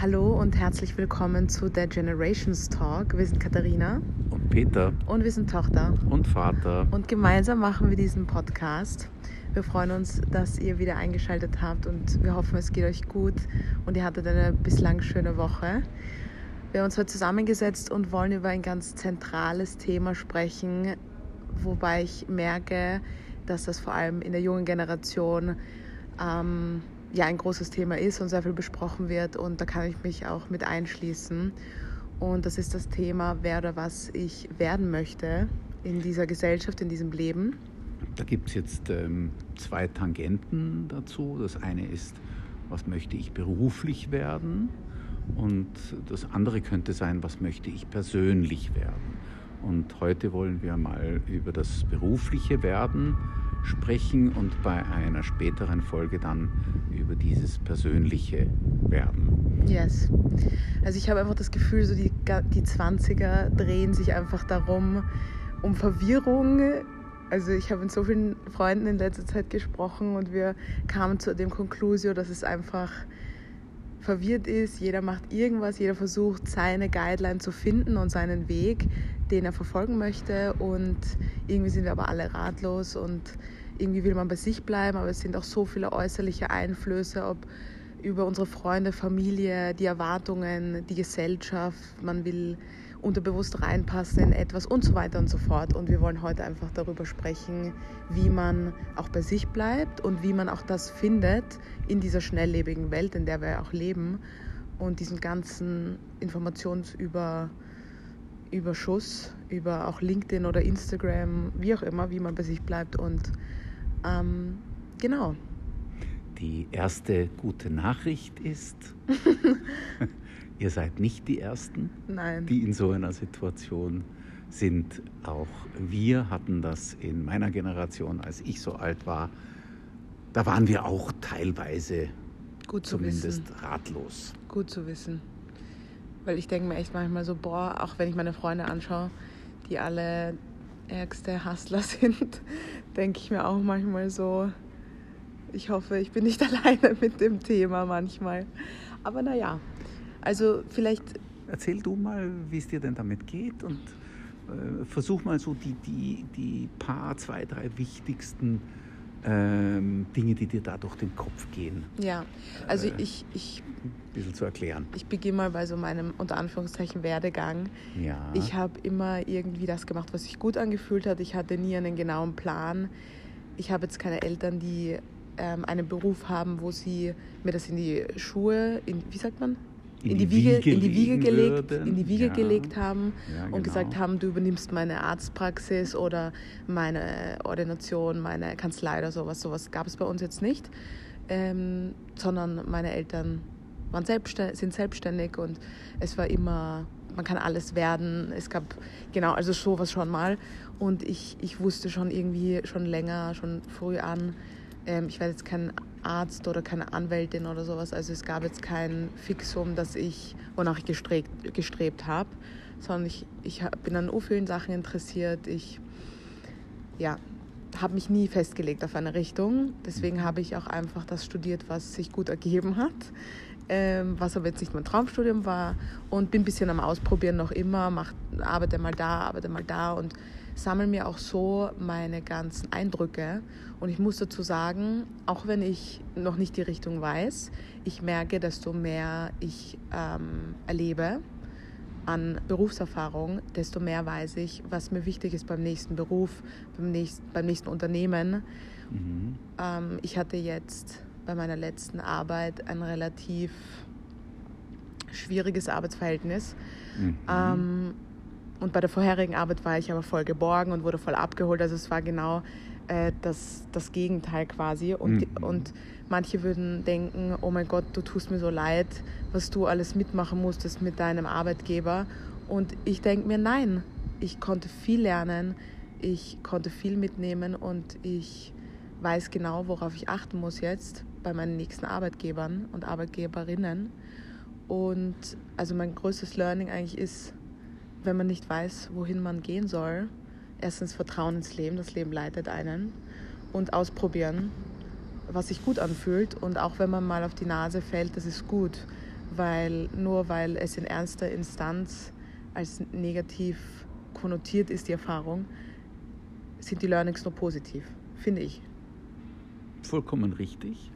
Hallo und herzlich willkommen zu der Generations Talk. Wir sind Katharina Und Peter und wir sind Tochter. und Vater. Und gemeinsam machen wir diesen Podcast. Wir freuen uns, dass ihr wieder eingeschaltet habt und wir hoffen, es geht euch gut und ihr hattet eine bislang schöne Woche. Wir haben uns heute zusammengesetzt und wollen über ein ganz zentrales Thema sprechen, wobei ich merke, dass das vor allem in der jungen Generation ähm, ja ein großes Thema ist und sehr viel besprochen wird und da kann ich mich auch mit einschließen. Und das ist das Thema, wer oder was ich werden möchte in dieser Gesellschaft, in diesem Leben. Da gibt es jetzt ähm, zwei Tangenten dazu. Das eine ist, was möchte ich beruflich werden? Und das andere könnte sein, was möchte ich persönlich werden? Und heute wollen wir mal über das berufliche Werden sprechen und bei einer späteren Folge dann über dieses persönliche Werden. Yes. Also ich habe einfach das Gefühl, so die, die 20er drehen sich einfach darum, um Verwirrung. Also ich habe mit so vielen Freunden in letzter Zeit gesprochen und wir kamen zu dem Konklusio, dass es einfach verwirrt ist. Jeder macht irgendwas, jeder versucht seine Guideline zu finden und seinen Weg, den er verfolgen möchte. Und irgendwie sind wir aber alle ratlos und irgendwie will man bei sich bleiben, aber es sind auch so viele äußerliche Einflüsse, ob über unsere Freunde, Familie, die Erwartungen, die Gesellschaft, man will unterbewusst reinpassen in etwas und so weiter und so fort. Und wir wollen heute einfach darüber sprechen, wie man auch bei sich bleibt und wie man auch das findet in dieser schnelllebigen Welt, in der wir auch leben und diesen ganzen Informationsüber Überschuss über auch LinkedIn oder Instagram, wie auch immer, wie man bei sich bleibt und ähm, genau. Die erste gute Nachricht ist, ihr seid nicht die Ersten. Nein. die in so einer Situation sind. Auch wir hatten das in meiner Generation, als ich so alt war. Da waren wir auch teilweise Gut zu zumindest wissen. ratlos. Gut zu wissen. Weil ich denke mir echt manchmal so, boah, auch wenn ich meine Freunde anschaue, die alle ärgste Hustler sind, denke ich mir auch manchmal so, ich hoffe, ich bin nicht alleine mit dem Thema manchmal. Aber naja, also vielleicht, Erzähl du mal, wie es dir denn damit geht und äh, versuch mal so die, die, die paar, zwei, drei wichtigsten ähm, Dinge, die dir da durch den Kopf gehen, ja, also Äh. ich, ich, ein bisschen zu erklären. ich beginne mal bei so meinem unter Anführungszeichen Werdegang. Ja. Ich habe immer irgendwie das gemacht, was sich gut angefühlt hat. Ich hatte nie einen genauen Plan. Ich habe jetzt keine Eltern, die ähm, einen Beruf haben, wo sie mir das in die Schuhe, in, wie sagt man? In, die, Wiege, in die Wiege gelegt, würden. in die Wiege Ja. gelegt haben Ja, und genau. gesagt haben, du übernimmst meine Arztpraxis oder meine Ordination, meine Kanzlei oder sowas. Sowas gab es bei uns jetzt nicht, ähm, sondern meine Eltern waren selbstständig, sind selbstständig und es war immer, man kann alles werden. Es gab, genau, also sowas schon mal. Und ich, ich wusste schon irgendwie schon länger, schon früh an, ähm, ich werde jetzt kein Arzt oder keine Anwältin oder sowas. Also es gab jetzt kein Fixum, das ich, wonach ich gestrebt, gestrebt habe, sondern ich, ich bin an vielen Sachen interessiert. Ich, ja, habe mich nie festgelegt auf eine Richtung. Deswegen habe ich auch einfach das studiert, was sich gut ergeben hat, ähm, was aber jetzt nicht mein Traumstudium war und bin ein bisschen am Ausprobieren noch immer, mach, arbeite mal da, arbeite mal da und sammle mir auch so meine ganzen Eindrücke. Und ich muss dazu sagen, auch wenn ich noch nicht die Richtung weiß, ich merke, desto mehr ich ähm, erlebe, an Berufserfahrung, desto mehr weiß ich, was mir wichtig ist beim nächsten Beruf, beim nächsten, beim nächsten Unternehmen. Mhm. Ähm, ich hatte jetzt bei meiner letzten Arbeit ein relativ schwieriges Arbeitsverhältnis. Mhm. Ähm, und bei der vorherigen Arbeit war ich aber voll geborgen und wurde voll abgeholt. Also es war genau äh, das, das Gegenteil quasi. Und, Mhm. und manche würden denken, oh mein Gott, du tust mir so leid, was du alles mitmachen musstest mit deinem Arbeitgeber. Und ich denke mir, nein, ich konnte viel lernen, ich konnte viel mitnehmen und ich weiß genau, worauf ich achten muss jetzt bei meinen nächsten Arbeitgebern und Arbeitgeberinnen. Und also mein größtes Learning eigentlich ist, wenn man nicht weiß, wohin man gehen soll, erstens Vertrauen ins Leben, das Leben leitet einen. und ausprobieren, was sich gut anfühlt. Und auch wenn man mal auf die Nase fällt, das ist gut, weil nur weil es in ernster Instanz als negativ konnotiert ist, die Erfahrung, sind die Learnings nur positiv, finde ich. Vollkommen richtig.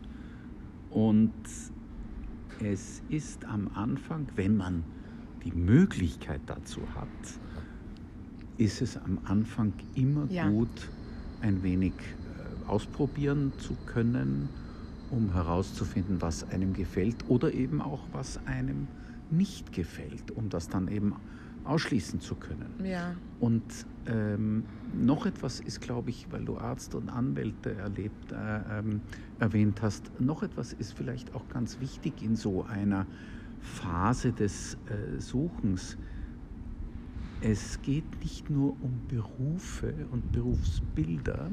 Und es ist am Anfang, wenn man die Möglichkeit dazu hat, ist es am Anfang immer ja. gut, ein wenig äh, ausprobieren zu können, um herauszufinden, was einem gefällt oder eben auch, was einem nicht gefällt, um das dann eben ausschließen zu können. Ja. Und ähm, noch etwas ist, glaube ich, weil du Arzt und Anwälte erlebt, äh, ähm, erwähnt hast, noch etwas ist vielleicht auch ganz wichtig in so einer Phase des äh, Suchens. Es geht nicht nur um Berufe und Berufsbilder,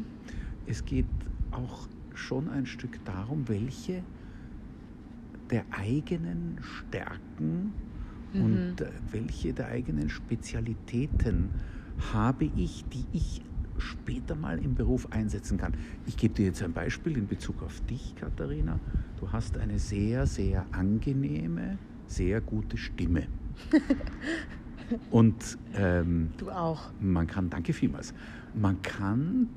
es geht auch schon ein Stück darum, welche der eigenen Stärken mhm. und äh, welche der eigenen Spezialitäten habe ich, die ich später mal im Beruf einsetzen kann. Ich gebe dir jetzt ein Beispiel in Bezug auf dich, Katharina. Du hast eine sehr, sehr angenehme, sehr gute Stimme. Und ähm, du auch. Man kann, danke vielmals. Man kann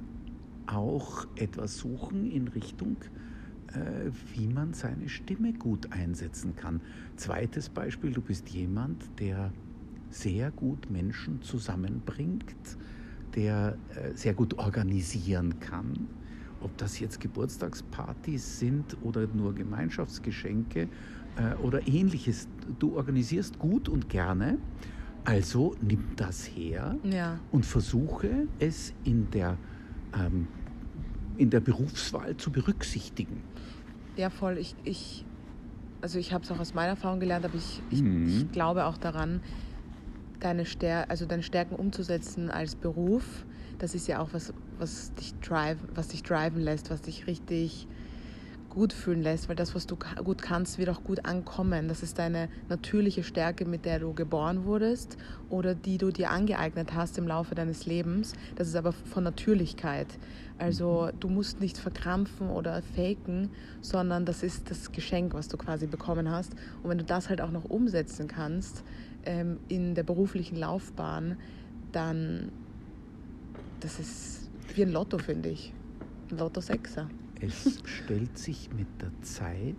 auch etwas suchen in Richtung äh, wie man seine Stimme gut einsetzen kann. Zweites Beispiel, du bist jemand, der sehr gut Menschen zusammenbringt, der äh, sehr gut organisieren kann. Ob das jetzt Geburtstagspartys sind oder nur Gemeinschaftsgeschenke oder ähnliches. Du organisierst gut und gerne. Also nimm das her ja. und versuche es in der ähm, in der Berufswahl zu berücksichtigen. Ja, voll. Ich, ich, also ich habe es auch aus meiner Erfahrung gelernt, aber ich, ich, mhm. ich glaube auch daran, deine, Stär also deine Stärken umzusetzen als Beruf. Das ist ja auch was, was dich drive, was dich driven lässt, was dich richtig gut fühlen lässt, weil das, was du gut kannst, wird auch gut ankommen. Das ist deine natürliche Stärke, mit der du geboren wurdest oder die du dir angeeignet hast im Laufe deines Lebens. Das ist aber von Natürlichkeit. Also du musst nicht verkrampfen oder faken, sondern das ist das Geschenk, was du quasi bekommen hast. Und wenn du das halt auch noch umsetzen kannst ähm, in der beruflichen Laufbahn, dann das ist wie ein Lotto, finde ich. Ein Lotto Sechser. Es stellt sich mit der Zeit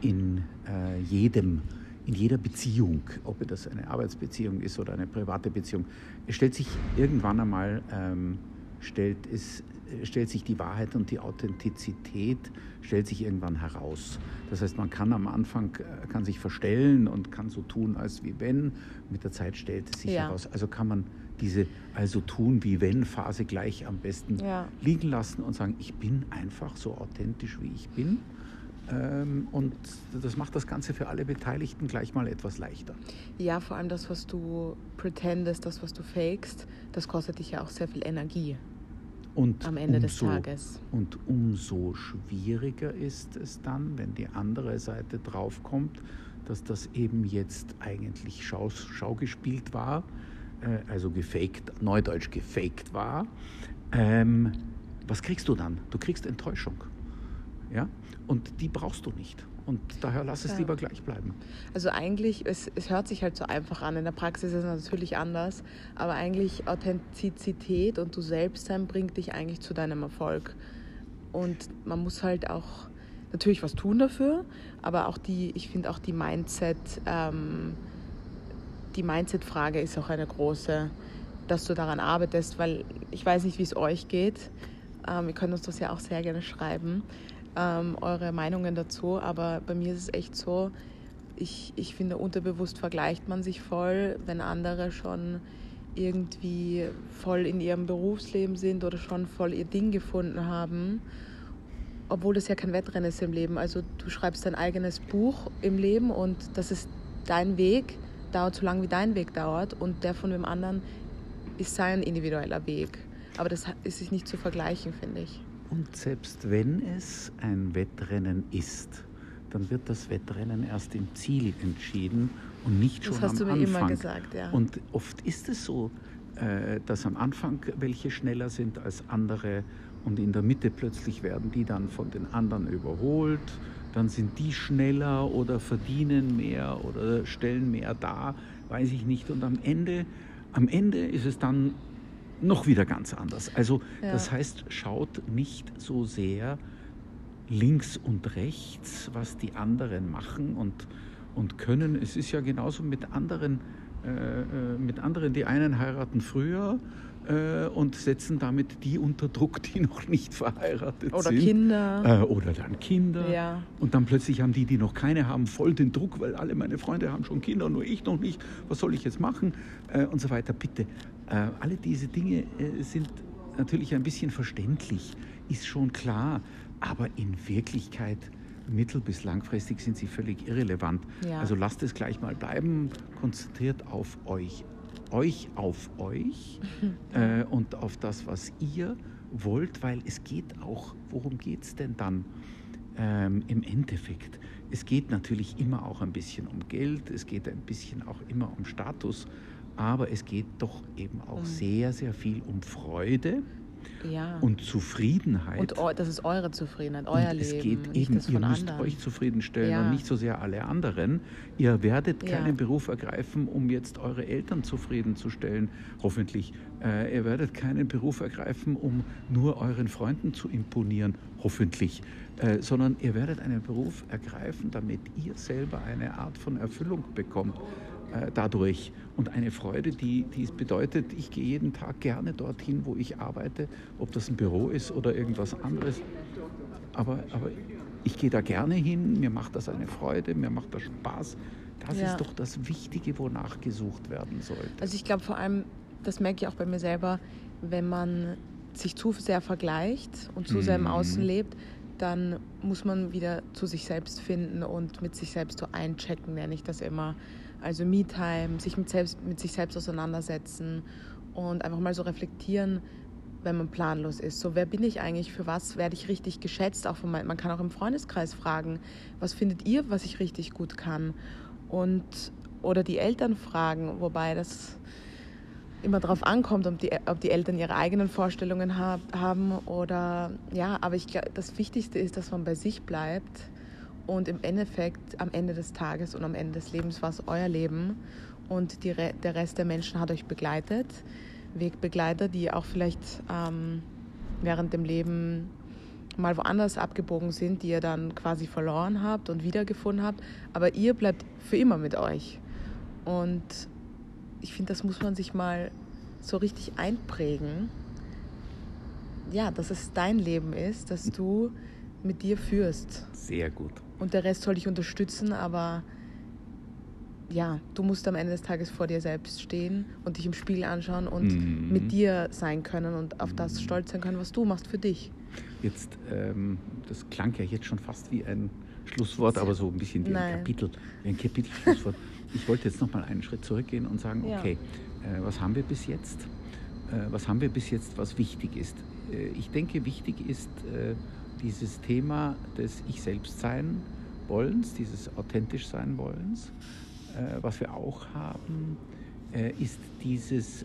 in äh, jedem, in jeder Beziehung, ob das eine Arbeitsbeziehung ist oder eine private Beziehung, es stellt sich irgendwann einmal ähm, stellt, es, stellt sich die Wahrheit und die Authentizität stellt sich irgendwann heraus. Das heißt, man kann am Anfang äh, kann sich verstellen und kann so tun, als wie wenn. Mit der Zeit stellt es sich ja. heraus. Also kann man diese also tun wie wenn Phase gleich am besten ja. liegen lassen und sagen, ich bin einfach so authentisch, wie ich bin. Ähm, und das macht das Ganze für alle Beteiligten gleich mal etwas leichter. Ja, vor allem das, was du pretendest, das, was du fakest, das kostet dich ja auch sehr viel Energie. Und am Ende umso, des Tages. Und umso schwieriger ist es dann, wenn die andere Seite draufkommt, dass das eben jetzt eigentlich Schau, Schaugespielt war äh, also gefaked, neudeutsch gefaked war, ähm, was kriegst du dann? Du kriegst Enttäuschung. Ja? Und die brauchst du nicht. Und daher lass es ja. lieber gleich bleiben. Also eigentlich, es, es hört sich halt so einfach an. In der Praxis ist es natürlich anders. Aber eigentlich Authentizität und du selbst sein bringt dich eigentlich zu deinem Erfolg. Und man muss halt auch natürlich was tun dafür, aber auch die, ich finde auch die Mindset, ähm, die Mindset-Frage ist auch eine große, dass du daran arbeitest, weil ich weiß nicht, wie es euch geht. Ähm, ihr könnt uns das ja auch sehr gerne schreiben, ähm, eure Meinungen dazu. Aber bei mir ist es echt so, ich, ich finde, unterbewusst vergleicht man sich voll, wenn andere schon irgendwie voll in ihrem Berufsleben sind oder schon voll ihr Ding gefunden haben. Obwohl das ja kein Wettrennen ist im Leben. Also du schreibst dein eigenes Buch im Leben und das ist dein Weg dauert so lange, wie dein Weg dauert und der von dem anderen ist sein individueller Weg. Aber das ist sich nicht zu vergleichen, finde ich. Und selbst wenn es ein Wettrennen ist, dann wird das Wettrennen erst im Ziel entschieden und nicht schon am Anfang. Das hast du mir Anfang. immer gesagt, ja. Und oft ist es so, äh, dass am Anfang welche schneller sind als andere und in der Mitte plötzlich werden die dann von den anderen überholt. Dann sind die schneller oder verdienen mehr oder stellen mehr dar, weiß ich nicht. Und am Ende, am Ende ist es dann noch wieder ganz anders. Also ja. das heißt, schaut nicht so sehr links und rechts, was die anderen machen und, und können. Es ist ja genauso mit anderen, äh, äh mit anderen, die einen heiraten früher äh, und setzen damit die unter Druck, die noch nicht verheiratet oder sind. Kinder. Äh, oder dann Kinder. Ja. Und dann plötzlich haben die, die noch keine haben, voll den Druck, weil alle meine Freunde haben schon Kinder, nur ich noch nicht. Was soll ich jetzt machen? Äh, und so weiter. Bitte, alle diese Dinge sind natürlich ein bisschen verständlich, ist schon klar. Aber in Wirklichkeit mittel- bis langfristig sind sie völlig irrelevant. Ja. Also lasst es gleich mal bleiben, konzentriert auf euch euch auf euch äh, und auf das, was ihr wollt, weil es geht auch, worum geht es denn dann ähm, im Endeffekt? Es geht natürlich immer auch ein bisschen um Geld, es geht ein bisschen auch immer um Status, aber es geht doch eben auch mhm. sehr, sehr viel um Freude ja. und Zufriedenheit. Und das ist eure Zufriedenheit, euer und Leben. Es geht eben, ihr müsst anderen. euch zufriedenstellen ja. und nicht so sehr alle anderen. Ihr werdet keinen ja. Beruf ergreifen, um jetzt eure Eltern zufriedenzustellen, hoffentlich. Äh, ihr werdet keinen Beruf ergreifen, um nur euren Freunden zu imponieren, hoffentlich. Äh, sondern ihr werdet einen Beruf ergreifen, damit ihr selber eine Art von Erfüllung bekommt dadurch und eine Freude, die, die es bedeutet, ich gehe jeden Tag gerne dorthin, wo ich arbeite, ob das ein Büro ist oder irgendwas anderes. Aber, aber ich gehe da gerne hin, mir macht das eine Freude, mir macht das Spaß. Das ja. ist doch das Wichtige, wonach gesucht werden sollte. Also ich glaube vor allem, das merke ich auch bei mir selber, wenn man sich zu sehr vergleicht und zu sehr im Außen mhm. lebt, dann muss man wieder zu sich selbst finden und mit sich selbst so einchecken, nenne ich das immer. Also Me-Time, sich mit, selbst, mit sich selbst auseinandersetzen und einfach mal so reflektieren, wenn man planlos ist. So, wer bin ich eigentlich? Für was werde ich richtig geschätzt? Auch von mein, man kann auch im Freundeskreis fragen, was findet ihr, was ich richtig gut kann? Und, oder die Eltern fragen, wobei das immer darauf ankommt, ob die, ob die Eltern ihre eigenen Vorstellungen hab, haben oder ja, aber ich glaube, das Wichtigste ist, dass man bei sich bleibt und im Endeffekt am Ende des Tages und am Ende des Lebens war es euer Leben und die, der Rest der Menschen hat euch begleitet. Wegbegleiter, die auch vielleicht ähm, während dem Leben mal woanders abgebogen sind, die ihr dann quasi verloren habt und wiedergefunden habt. Aber ihr bleibt für immer mit euch. Und ich finde, das muss man sich mal so richtig einprägen. Ja, dass es dein Leben ist, dass du mit dir führst. Sehr gut. Und der Rest soll dich unterstützen, aber ja, du musst am Ende des Tages vor dir selbst stehen und dich im Spiegel anschauen und mhm. mit dir sein können und auf das stolz sein können, was du machst für dich. Jetzt, ähm, das klang ja jetzt schon fast wie ein Schlusswort, aber so ein bisschen wie Nein. ein Kapitel, wie ein Kapitelschlusswort. ich wollte jetzt noch mal einen Schritt zurückgehen und sagen, ja. okay, äh, was haben wir bis jetzt? Äh, was haben wir bis jetzt, was wichtig ist? Äh, ich denke, wichtig ist, äh, dieses Thema des Ich selbst sein wollens, dieses authentisch sein wollens. Äh, was wir auch haben, äh, ist dieses,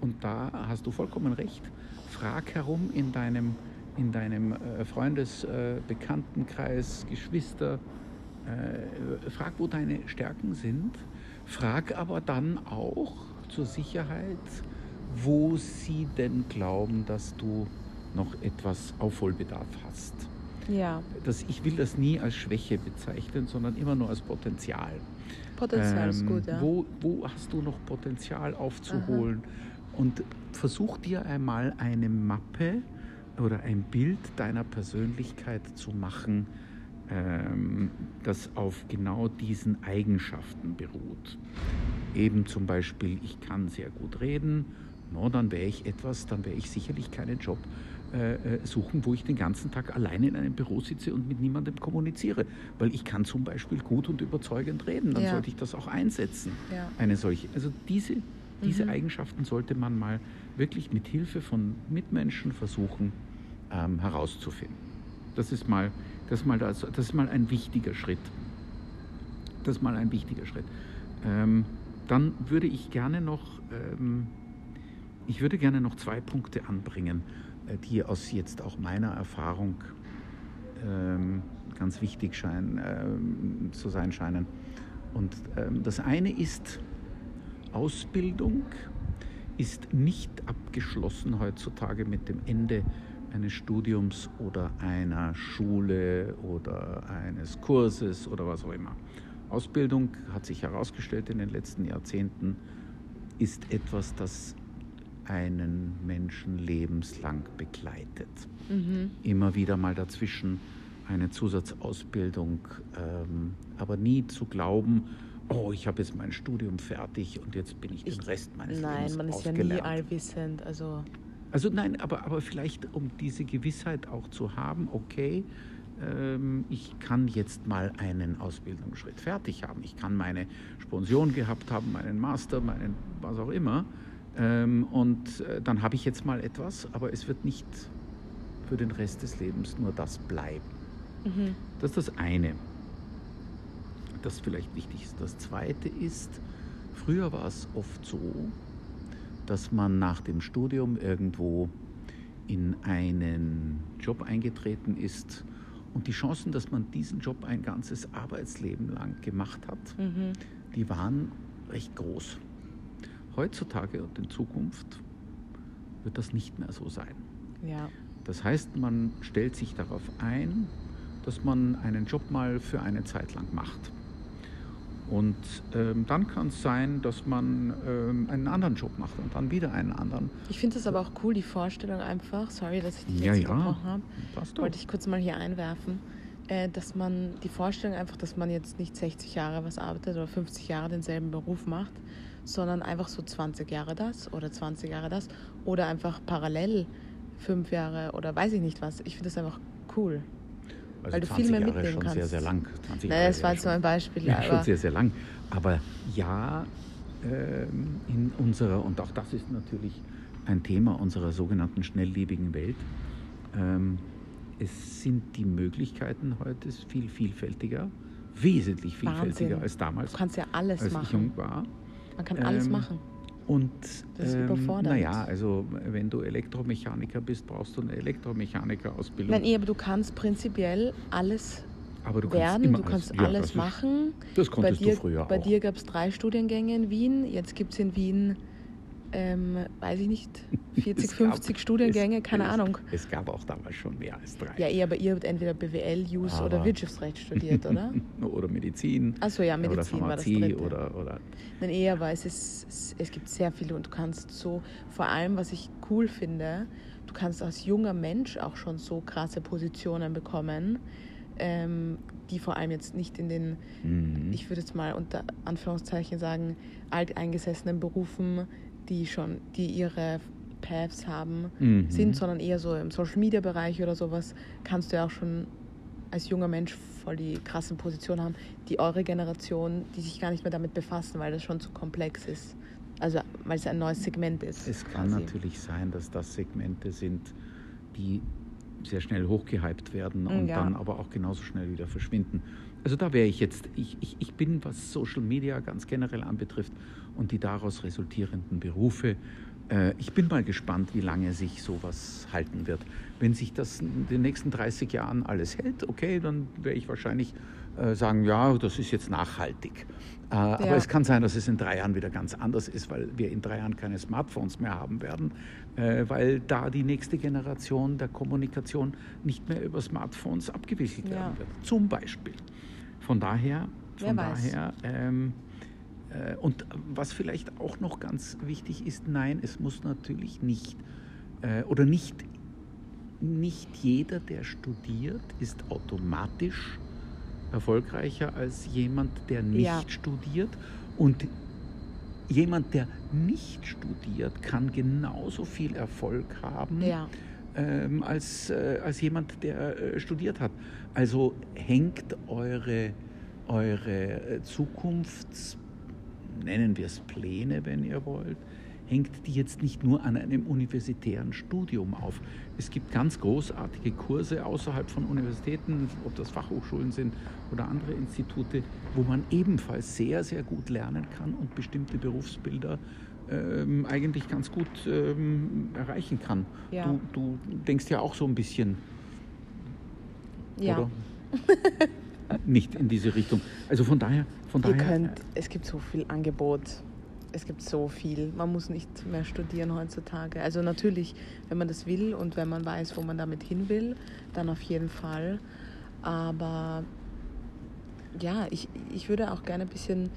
und da hast du vollkommen recht, frag herum in deinem, in deinem äh, Freundes-, äh, Bekanntenkreis, Geschwister, äh, frag, wo deine Stärken sind, frag aber dann auch zur Sicherheit, wo sie denn glauben, dass du noch etwas Aufholbedarf hast. Ja. Das, ich will das nie als Schwäche bezeichnen, sondern immer nur als Potenzial. Potenzial ähm, ist gut, ja. Wo, wo hast du noch Potenzial aufzuholen? Aha. Und versuch dir einmal eine Mappe oder ein Bild deiner Persönlichkeit zu machen, ähm, das auf genau diesen Eigenschaften beruht. Eben zum Beispiel, ich kann sehr gut reden, no, dann wäre ich etwas, dann wäre ich sicherlich keinen Job äh, äh, suchen, wo ich den ganzen Tag alleine in einem Büro sitze und mit niemandem kommuniziere. Weil ich kann zum Beispiel gut und überzeugend reden. Dann ja. sollte ich das auch einsetzen. Ja. Eine solche. Also diese, diese mhm. Eigenschaften sollte man mal wirklich mit Hilfe von Mitmenschen versuchen ähm, herauszufinden. Das ist mal, das ist mal, das, das ist mal ein wichtiger Schritt. Das ist mal ein wichtiger Schritt. Ähm, dann würde ich gerne noch, ähm, ich würde gerne noch zwei Punkte anbringen. Äh, die aus jetzt auch meiner Erfahrung ähm, ganz wichtig scheinen, ähm, zu sein scheinen. Und ähm, das eine ist Ausbildung, ist nicht abgeschlossen heutzutage mit dem Ende eines Studiums oder einer Schule oder eines Kurses oder was auch immer. Ausbildung hat sich herausgestellt in den letzten Jahrzehnten, ist etwas, das einen Menschen lebenslang begleitet. Mhm. Immer wieder mal dazwischen eine Zusatzausbildung, ähm, aber nie zu glauben, oh, ich habe jetzt mein Studium fertig und jetzt bin ich, ich den Rest meines nein, Lebens Nein, man ist ja nie allwissend. Also, also nein, aber, aber vielleicht um diese Gewissheit auch zu haben, okay, ähm, ich kann jetzt mal einen Ausbildungsschritt fertig haben. Ich kann meine Sponsion gehabt haben, meinen Master, meinen was auch immer. Ähm, und äh, dann habe ich jetzt mal etwas, aber es wird nicht für den Rest des Lebens nur das bleiben. Mhm. Das ist das eine, das vielleicht wichtig ist. Das zweite ist, früher war es oft so, dass man nach dem Studium irgendwo in einen Job eingetreten ist und die Chancen, dass man diesen Job ein ganzes Arbeitsleben lang gemacht hat, mhm. die waren recht groß. Heutzutage und in Zukunft wird das nicht mehr so sein. Ja. Das heißt, man stellt sich darauf ein, dass man einen Job mal für eine Zeit lang macht. Und ähm, dann kann es sein, dass man ähm, einen anderen Job macht und dann wieder einen anderen. Ich finde es aber auch cool, die Vorstellung einfach, sorry, dass ich dich ja, jetzt ja, unterbrochen habe, wollte ich kurz mal hier einwerfen, äh, dass man die Vorstellung einfach, dass man jetzt nicht 60 Jahre was arbeitet oder 50 Jahre denselben Beruf macht, sondern einfach so 20 Jahre das oder 20 Jahre das oder einfach parallel fünf Jahre oder weiß ich nicht was. Ich finde das einfach cool. Also weil du viel mehr Jahre mitnehmen schon kannst. sehr, sehr lang. 20 naja, das war jetzt nur ein Beispiel. Ja, schon sehr, sehr lang. Aber ja, äh, in unserer, und auch das ist natürlich ein Thema unserer sogenannten schnelllebigen Welt, ähm, es sind die Möglichkeiten heute viel vielfältiger, wesentlich vielfältiger Wahnsinn. als damals. Du kannst ja alles als machen. ich jung war. Man kann alles ähm, machen. Und ähm, naja, also wenn du Elektromechaniker bist, brauchst du eine Elektromechaniker-Ausbildung. Nein, aber du kannst prinzipiell alles aber du werden, kannst du kannst alles, ja, alles machen. Das konntest dir, du früher bei auch. Bei dir gab es drei Studiengänge in Wien, jetzt gibt es in Wien ähm, weiß ich nicht, 40, 50 gab, Studiengänge, es, keine es, Ahnung. Es gab auch damals schon mehr als drei. Ja, eh, aber ihr habt entweder BWL, Jus oder Wirtschaftsrecht studiert, oder? oder Medizin. Achso, ja, Medizin oder Pharmazie war das dritte. Oder, oder Nein, eher, aber es, ist, es, es gibt sehr viele und du kannst so, vor allem, was ich cool finde, du kannst als junger Mensch auch schon so krasse Positionen bekommen, ähm, die vor allem jetzt nicht in den, mhm. ich würde jetzt mal unter Anführungszeichen sagen, alteingesessenen Berufen die schon, die ihre Paths haben, mhm. sind, sondern eher so im Social Media Bereich oder sowas, kannst du ja auch schon als junger Mensch voll die krassen Positionen haben, die eure Generation, die sich gar nicht mehr damit befassen, weil das schon zu komplex ist. Also weil es ein neues Segment ist. Es kann quasi. natürlich sein, dass das Segmente sind, die sehr schnell hochgehypt werden und ja. dann aber auch genauso schnell wieder verschwinden. Also da wäre ich jetzt, ich, ich, ich bin, was Social Media ganz generell anbetrifft und die daraus resultierenden Berufe, äh, ich bin mal gespannt, wie lange sich sowas halten wird. Wenn sich das in den nächsten 30 Jahren alles hält, okay, dann werde ich wahrscheinlich äh, sagen, ja, das ist jetzt nachhaltig. Äh, ja. Aber es kann sein, dass es in drei Jahren wieder ganz anders ist, weil wir in drei Jahren keine Smartphones mehr haben werden, weil da die nächste Generation der Kommunikation nicht mehr über Smartphones abgewickelt ja. werden wird. Zum Beispiel. Von daher, von daher ähm, äh, und was vielleicht auch noch ganz wichtig ist, nein, es muss natürlich nicht äh, oder nicht, nicht jeder, der studiert, ist automatisch erfolgreicher als jemand, der nicht ja. studiert. Und jemand, der nicht studiert, kann genauso viel Erfolg haben. Ja. Ähm, als, äh, als jemand, der äh, studiert hat. Also hängt eure, eure äh, Zukunfts, nennen wir es Pläne, wenn ihr wollt, hängt die jetzt nicht nur an einem universitären Studium auf. Es gibt ganz großartige Kurse außerhalb von Universitäten, ob das Fachhochschulen sind oder andere Institute, wo man ebenfalls sehr, sehr gut lernen kann und bestimmte Berufsbilder ähm, eigentlich ganz gut ähm, erreichen kann. Ja. Du, du denkst ja auch so ein bisschen, Ja. oder? Nicht in diese Richtung. Also von daher, von Ihr daher. könnt, es gibt so viel Angebot. Es gibt so viel. Man muss nicht mehr studieren heutzutage. Also natürlich, wenn man das will und wenn man weiß, wo man damit hin will, dann auf jeden Fall. Aber ja, ich, ich würde auch gerne ein bisschen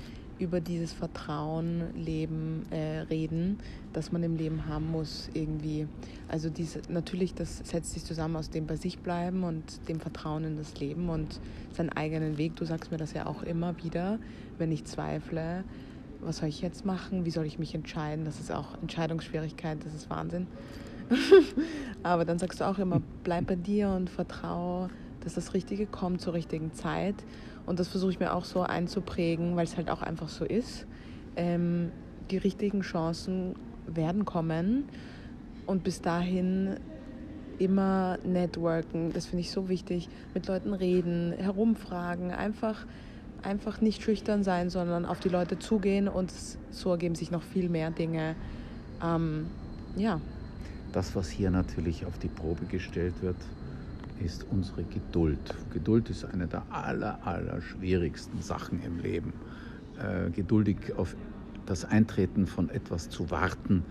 über dieses Vertrauen leben, äh, reden, das man im Leben haben muss irgendwie. Also diese, natürlich, das setzt sich zusammen aus dem bei sich bleiben und dem Vertrauen in das Leben und seinen eigenen Weg. Du sagst mir das ja auch immer wieder, wenn ich zweifle, was soll ich jetzt machen, wie soll ich mich entscheiden? Das ist auch Entscheidungsschwierigkeit, das ist Wahnsinn. Aber dann sagst du auch immer, bleib bei dir und vertraue, dass das Richtige kommt zur richtigen Zeit. Und das versuche ich mir auch so einzuprägen, weil es halt auch einfach so ist. Ähm, die richtigen Chancen werden kommen. Und bis dahin immer networken, das finde ich so wichtig, mit Leuten reden, herumfragen, einfach, einfach nicht schüchtern sein, sondern auf die Leute zugehen. Und so ergeben sich noch viel mehr Dinge. Ähm, ja, Das, was hier natürlich auf die Probe gestellt wird, ist unsere Geduld. Geduld ist eine der aller, aller schwierigsten Sachen im Leben. Äh, geduldig auf das Eintreten von etwas zu warten,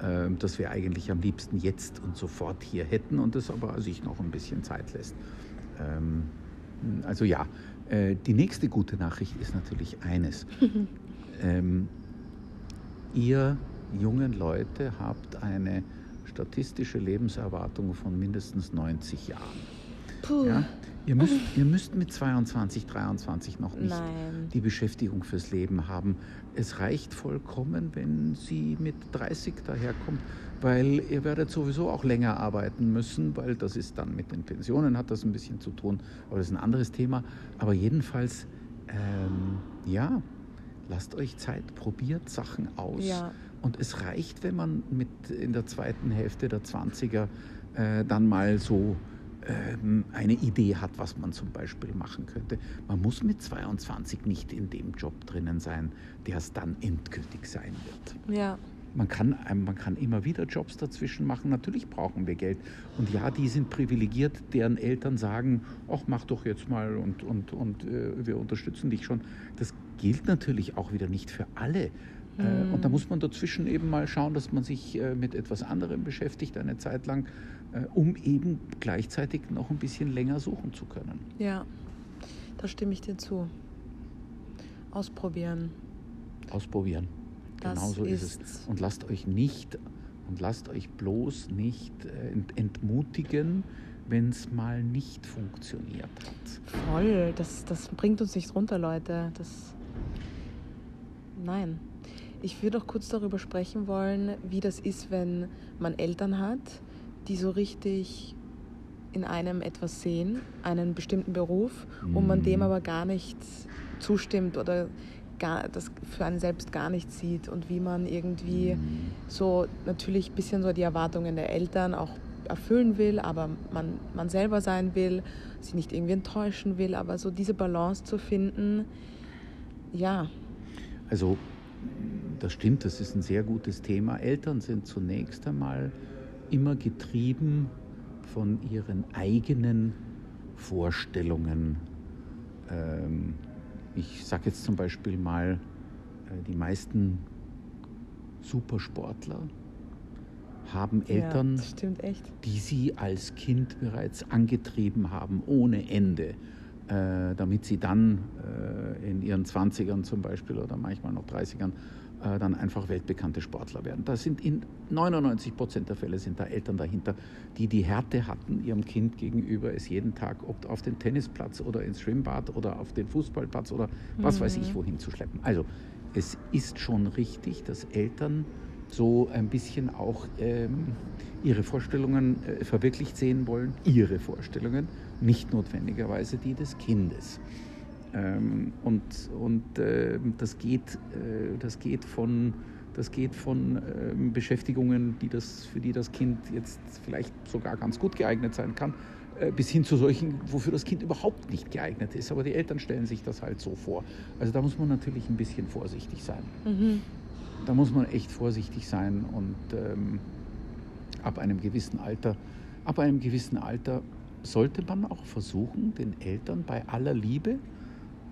äh, das wir eigentlich am liebsten jetzt und sofort hier hätten und das aber sich noch ein bisschen Zeit lässt. Ähm, also ja, äh, die nächste gute Nachricht ist natürlich eines. ähm, ihr jungen Leute habt eine statistische Lebenserwartung von mindestens 90 Jahren. Puh. Ja? Ihr, müsst, ihr müsst mit 22, 23 noch nicht Nein. die Beschäftigung fürs Leben haben. Es reicht vollkommen, wenn sie mit 30 daherkommt, weil ihr werdet sowieso auch länger arbeiten müssen, weil das ist dann mit den Pensionen hat das ein bisschen zu tun, aber das ist ein anderes Thema. Aber jedenfalls, ähm, ja, lasst euch Zeit, probiert Sachen aus. Ja. Und es reicht, wenn man mit in der zweiten Hälfte der 20er äh, dann mal so ähm, eine Idee hat, was man zum Beispiel machen könnte. Man muss mit 22 nicht in dem Job drinnen sein, der es dann endgültig sein wird. Ja, Man kann, ähm, man kann immer wieder Jobs dazwischen machen. Natürlich brauchen wir Geld. Und ja, die sind privilegiert, deren Eltern sagen, ach, mach doch jetzt mal und, und, und äh, wir unterstützen dich schon. Das gilt natürlich auch wieder nicht für alle. Äh, Und da muss man dazwischen eben mal schauen, dass man sich äh, mit etwas anderem beschäftigt, eine Zeit lang, äh, um eben gleichzeitig noch ein bisschen länger suchen zu können. ja, da stimme ich dir zu. Ausprobieren. Ausprobieren. Das genau so ist, ist- es. Und lasst euch nicht und lasst euch bloß nicht ent entmutigen, wenn es mal nicht funktioniert hat. Voll, das, das bringt uns nicht runter, Leute. Das. Nein. Ich würde auch kurz darüber sprechen wollen, wie das ist, wenn man Eltern hat, die so richtig in einem etwas sehen, einen bestimmten Beruf, und man dem Mhm. aber gar nicht zustimmt oder gar, das für einen selbst gar nicht sieht und wie man irgendwie Mhm. so natürlich ein bisschen so die Erwartungen der Eltern auch erfüllen will, aber man, man selber sein will, sie nicht irgendwie enttäuschen will, aber so diese Balance zu finden, ja, Also das stimmt, das ist ein sehr gutes Thema. Eltern sind zunächst einmal immer getrieben von ihren eigenen Vorstellungen. Ähm, ich sage jetzt zum Beispiel mal, äh, die meisten Supersportler haben Eltern, ja, stimmt die sie als Kind bereits angetrieben haben, ohne Ende, äh, damit sie dann äh, in ihren 20ern zum Beispiel oder manchmal noch 30ern äh, dann einfach weltbekannte Sportler werden. Da sind in 99 Prozent der Fälle sind da Eltern dahinter, die die Härte hatten, ihrem Kind gegenüber es jeden Tag, ob auf den Tennisplatz oder ins Schwimmbad oder auf den Fußballplatz oder was weiß ich wohin zu schleppen. Also es ist schon richtig, dass Eltern so ein bisschen auch ähm, ihre Vorstellungen äh, verwirklicht sehen wollen, ihre Vorstellungen, nicht notwendigerweise die des Kindes. Ähm, und und ähm, das, geht, äh, das geht von, das geht von ähm, Beschäftigungen, die das, für die das Kind jetzt vielleicht sogar ganz gut geeignet sein kann, äh, bis hin zu solchen, wofür das Kind überhaupt nicht geeignet ist. Aber die Eltern stellen sich das halt so vor. Also da muss man natürlich ein bisschen vorsichtig sein. Mhm. da muss man echt vorsichtig sein und ähm, ab einem gewissen Alter, ab einem gewissen Alter sollte man auch versuchen, den Eltern bei aller Liebe,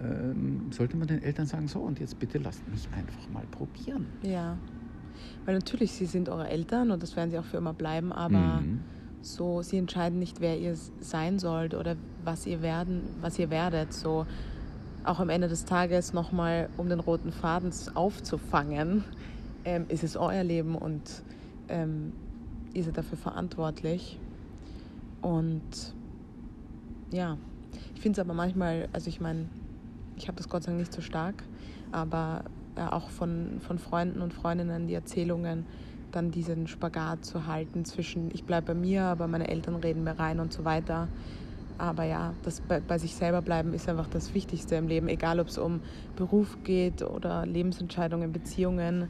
ähm, sollte man den Eltern sagen, so und jetzt bitte lasst mich einfach mal probieren. Ja, weil natürlich, sie sind eure Eltern und das werden sie auch für immer bleiben, aber mhm. so, sie entscheiden nicht, wer ihr sein sollt oder was ihr werden, was ihr werdet. So auch am Ende des Tages nochmal, um den roten Faden aufzufangen, ähm, ist es euer Leben und ähm, ihr seid dafür verantwortlich. Und ja, ich finde es aber manchmal, also ich meine, ich habe das Gott sei Dank nicht so stark, aber äh, auch von, von Freunden und Freundinnen die Erzählungen, dann diesen Spagat zu halten zwischen ich bleibe bei mir, aber meine Eltern reden mir rein und so weiter. Aber ja, das bei, bei sich selber bleiben ist einfach das Wichtigste im Leben, egal ob es um Beruf geht oder Lebensentscheidungen, Beziehungen.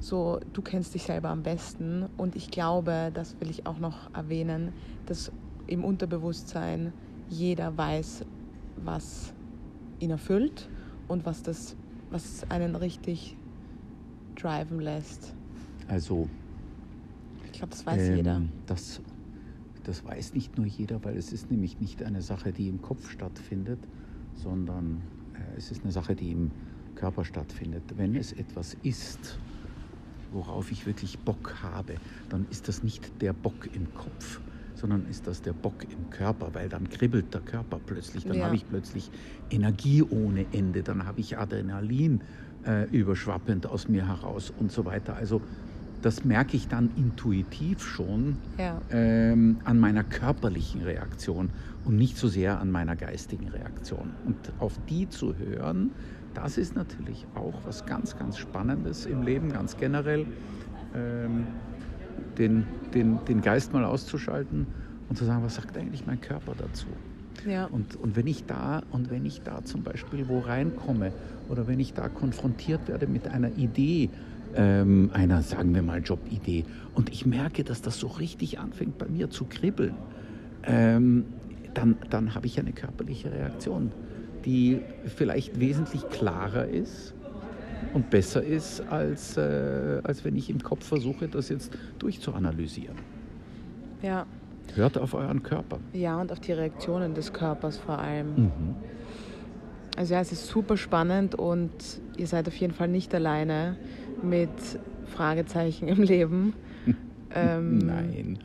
So, du kennst dich selber am besten und ich glaube, das will ich auch noch erwähnen, dass im Unterbewusstsein jeder weiß, was ihn erfüllt und was das was einen richtig driven lässt? Also, ich glaube, das weiß ähm, jeder. Das, das weiß nicht nur jeder, weil es ist nämlich nicht eine Sache, die im Kopf stattfindet, sondern äh, es ist eine Sache, die im Körper stattfindet. Wenn es etwas ist, worauf ich wirklich Bock habe, dann ist das nicht der Bock im Kopf, sondern ist das der Bock im Körper, weil dann kribbelt der Körper plötzlich, dann ja. habe ich plötzlich Energie ohne Ende, dann habe ich Adrenalin äh, überschwappend aus mir heraus und so weiter. Also das merke ich dann intuitiv schon ja. ähm, an meiner körperlichen Reaktion und nicht so sehr an meiner geistigen Reaktion. Und auf die zu hören, das ist natürlich auch was ganz, ganz Spannendes im Leben, ganz generell. Ähm, den, den, den Geist mal auszuschalten und zu sagen, was sagt eigentlich mein Körper dazu? Ja. Und, und, wenn ich da, und wenn ich da zum Beispiel wo reinkomme oder wenn ich da konfrontiert werde mit einer Idee, ähm, einer, sagen wir mal, Jobidee, und ich merke, dass das so richtig anfängt bei mir zu kribbeln, ähm, dann, dann habe ich eine körperliche Reaktion, die vielleicht wesentlich klarer ist und besser ist, als, äh, als wenn ich im Kopf versuche, das jetzt durchzuanalysieren. Ja. Hört auf euren Körper. Ja, und auf die Reaktionen des Körpers vor allem. Mhm. Also ja, es ist super spannend und ihr seid auf jeden Fall nicht alleine mit Fragezeichen im Leben. ähm, Nein.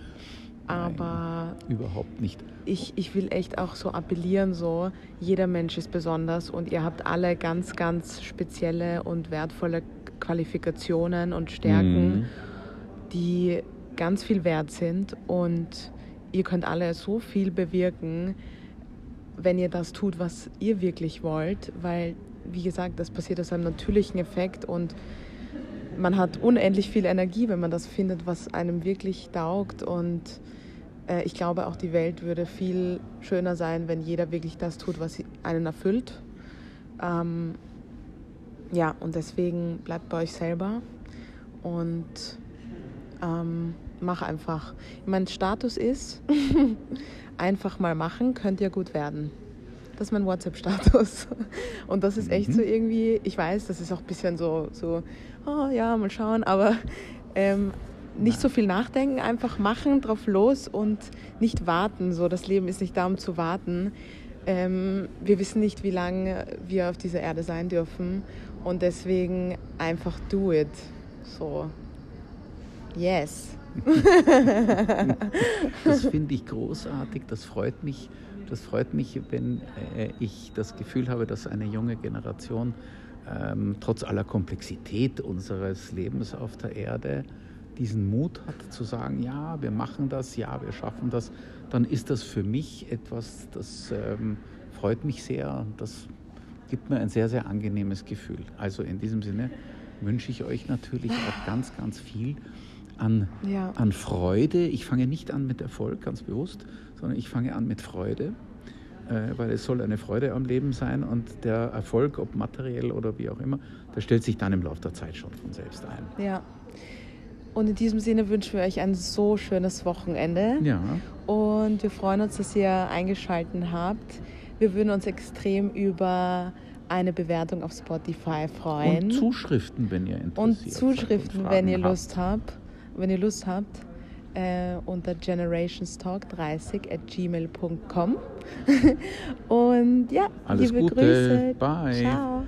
Aber Nein, überhaupt nicht. Ich, ich will echt auch so appellieren, so jeder Mensch ist besonders und ihr habt alle ganz, ganz spezielle und wertvolle Qualifikationen und Stärken, mhm. die ganz viel wert sind und ihr könnt alle so viel bewirken, wenn ihr das tut, was ihr wirklich wollt, weil, wie gesagt, das passiert aus einem natürlichen Effekt und man hat unendlich viel Energie, wenn man das findet, was einem wirklich taugt und äh, ich glaube, auch die Welt würde viel schöner sein, wenn jeder wirklich das tut, was einen erfüllt. Ähm, ja, und deswegen bleibt bei euch selber und ähm, mach einfach. Mein Status ist, einfach mal machen, könnt ihr gut werden. Das ist mein WhatsApp-Status. Und das ist echt mhm. so irgendwie, ich weiß, das ist auch ein bisschen so, so oh ja, mal schauen, aber ähm, nicht so viel nachdenken, einfach machen, drauf los und nicht warten. So, das Leben ist nicht da, um zu warten. Ähm, wir wissen nicht, wie lange wir auf dieser Erde sein dürfen und deswegen einfach do it. So, yes. das finde ich großartig, das freut mich. Das freut mich, wenn äh, ich das Gefühl habe, dass eine junge Generation ähm, trotz aller Komplexität unseres Lebens auf der Erde diesen Mut hat zu sagen, ja, wir machen das, ja, wir schaffen das, dann ist das für mich etwas, das ähm, freut mich sehr das gibt mir ein sehr, sehr angenehmes Gefühl. Also in diesem Sinne wünsche ich euch natürlich auch ganz, ganz viel an, ja. an Freude. Ich fange nicht an mit Erfolg, ganz bewusst, sondern ich fange an mit Freude, äh, weil es soll eine Freude am Leben sein und der Erfolg, ob materiell oder wie auch immer, der stellt sich dann im Laufe der Zeit schon von selbst ein. Ja. Und in diesem Sinne wünschen wir euch ein so schönes Wochenende. Ja. Und wir freuen uns, dass ihr eingeschaltet habt. Wir würden uns extrem über eine Bewertung auf Spotify freuen. Und Zuschriften, wenn ihr interessiert Und Zuschriften, und wenn ihr Fragen Lust habt. Wenn ihr Lust habt, äh, unter generationstalk30 at gmail.com. Und ja, Alles liebe Gute. Grüße. Bye. Ciao.